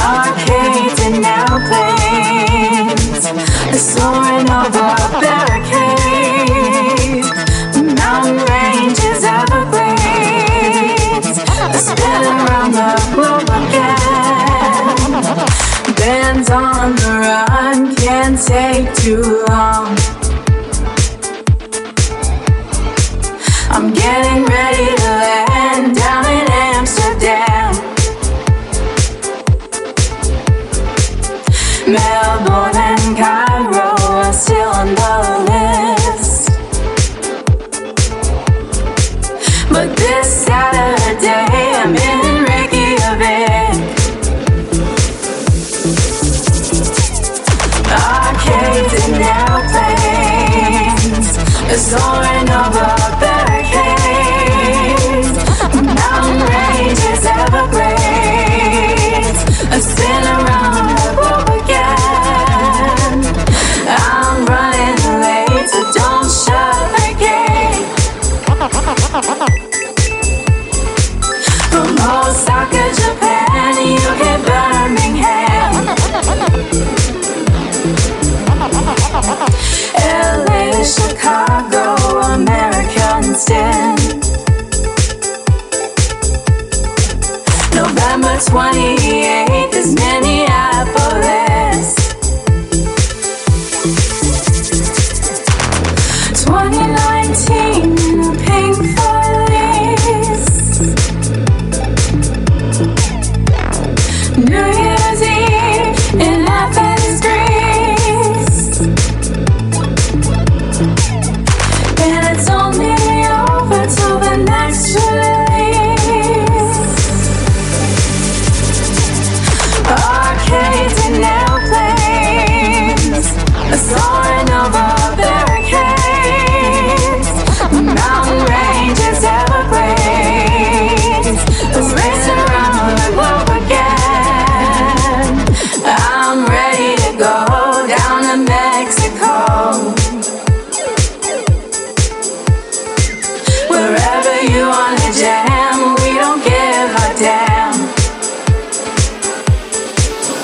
Arcades and airplanes soaring over barricades. Mountain ranges, everglades, spinning around the globe again. Bands on the run can't take too long. I'm getting Melbourne and Cairo are still on the list. But this November 28th is Minneapolis. 2019 in a pink fleece. New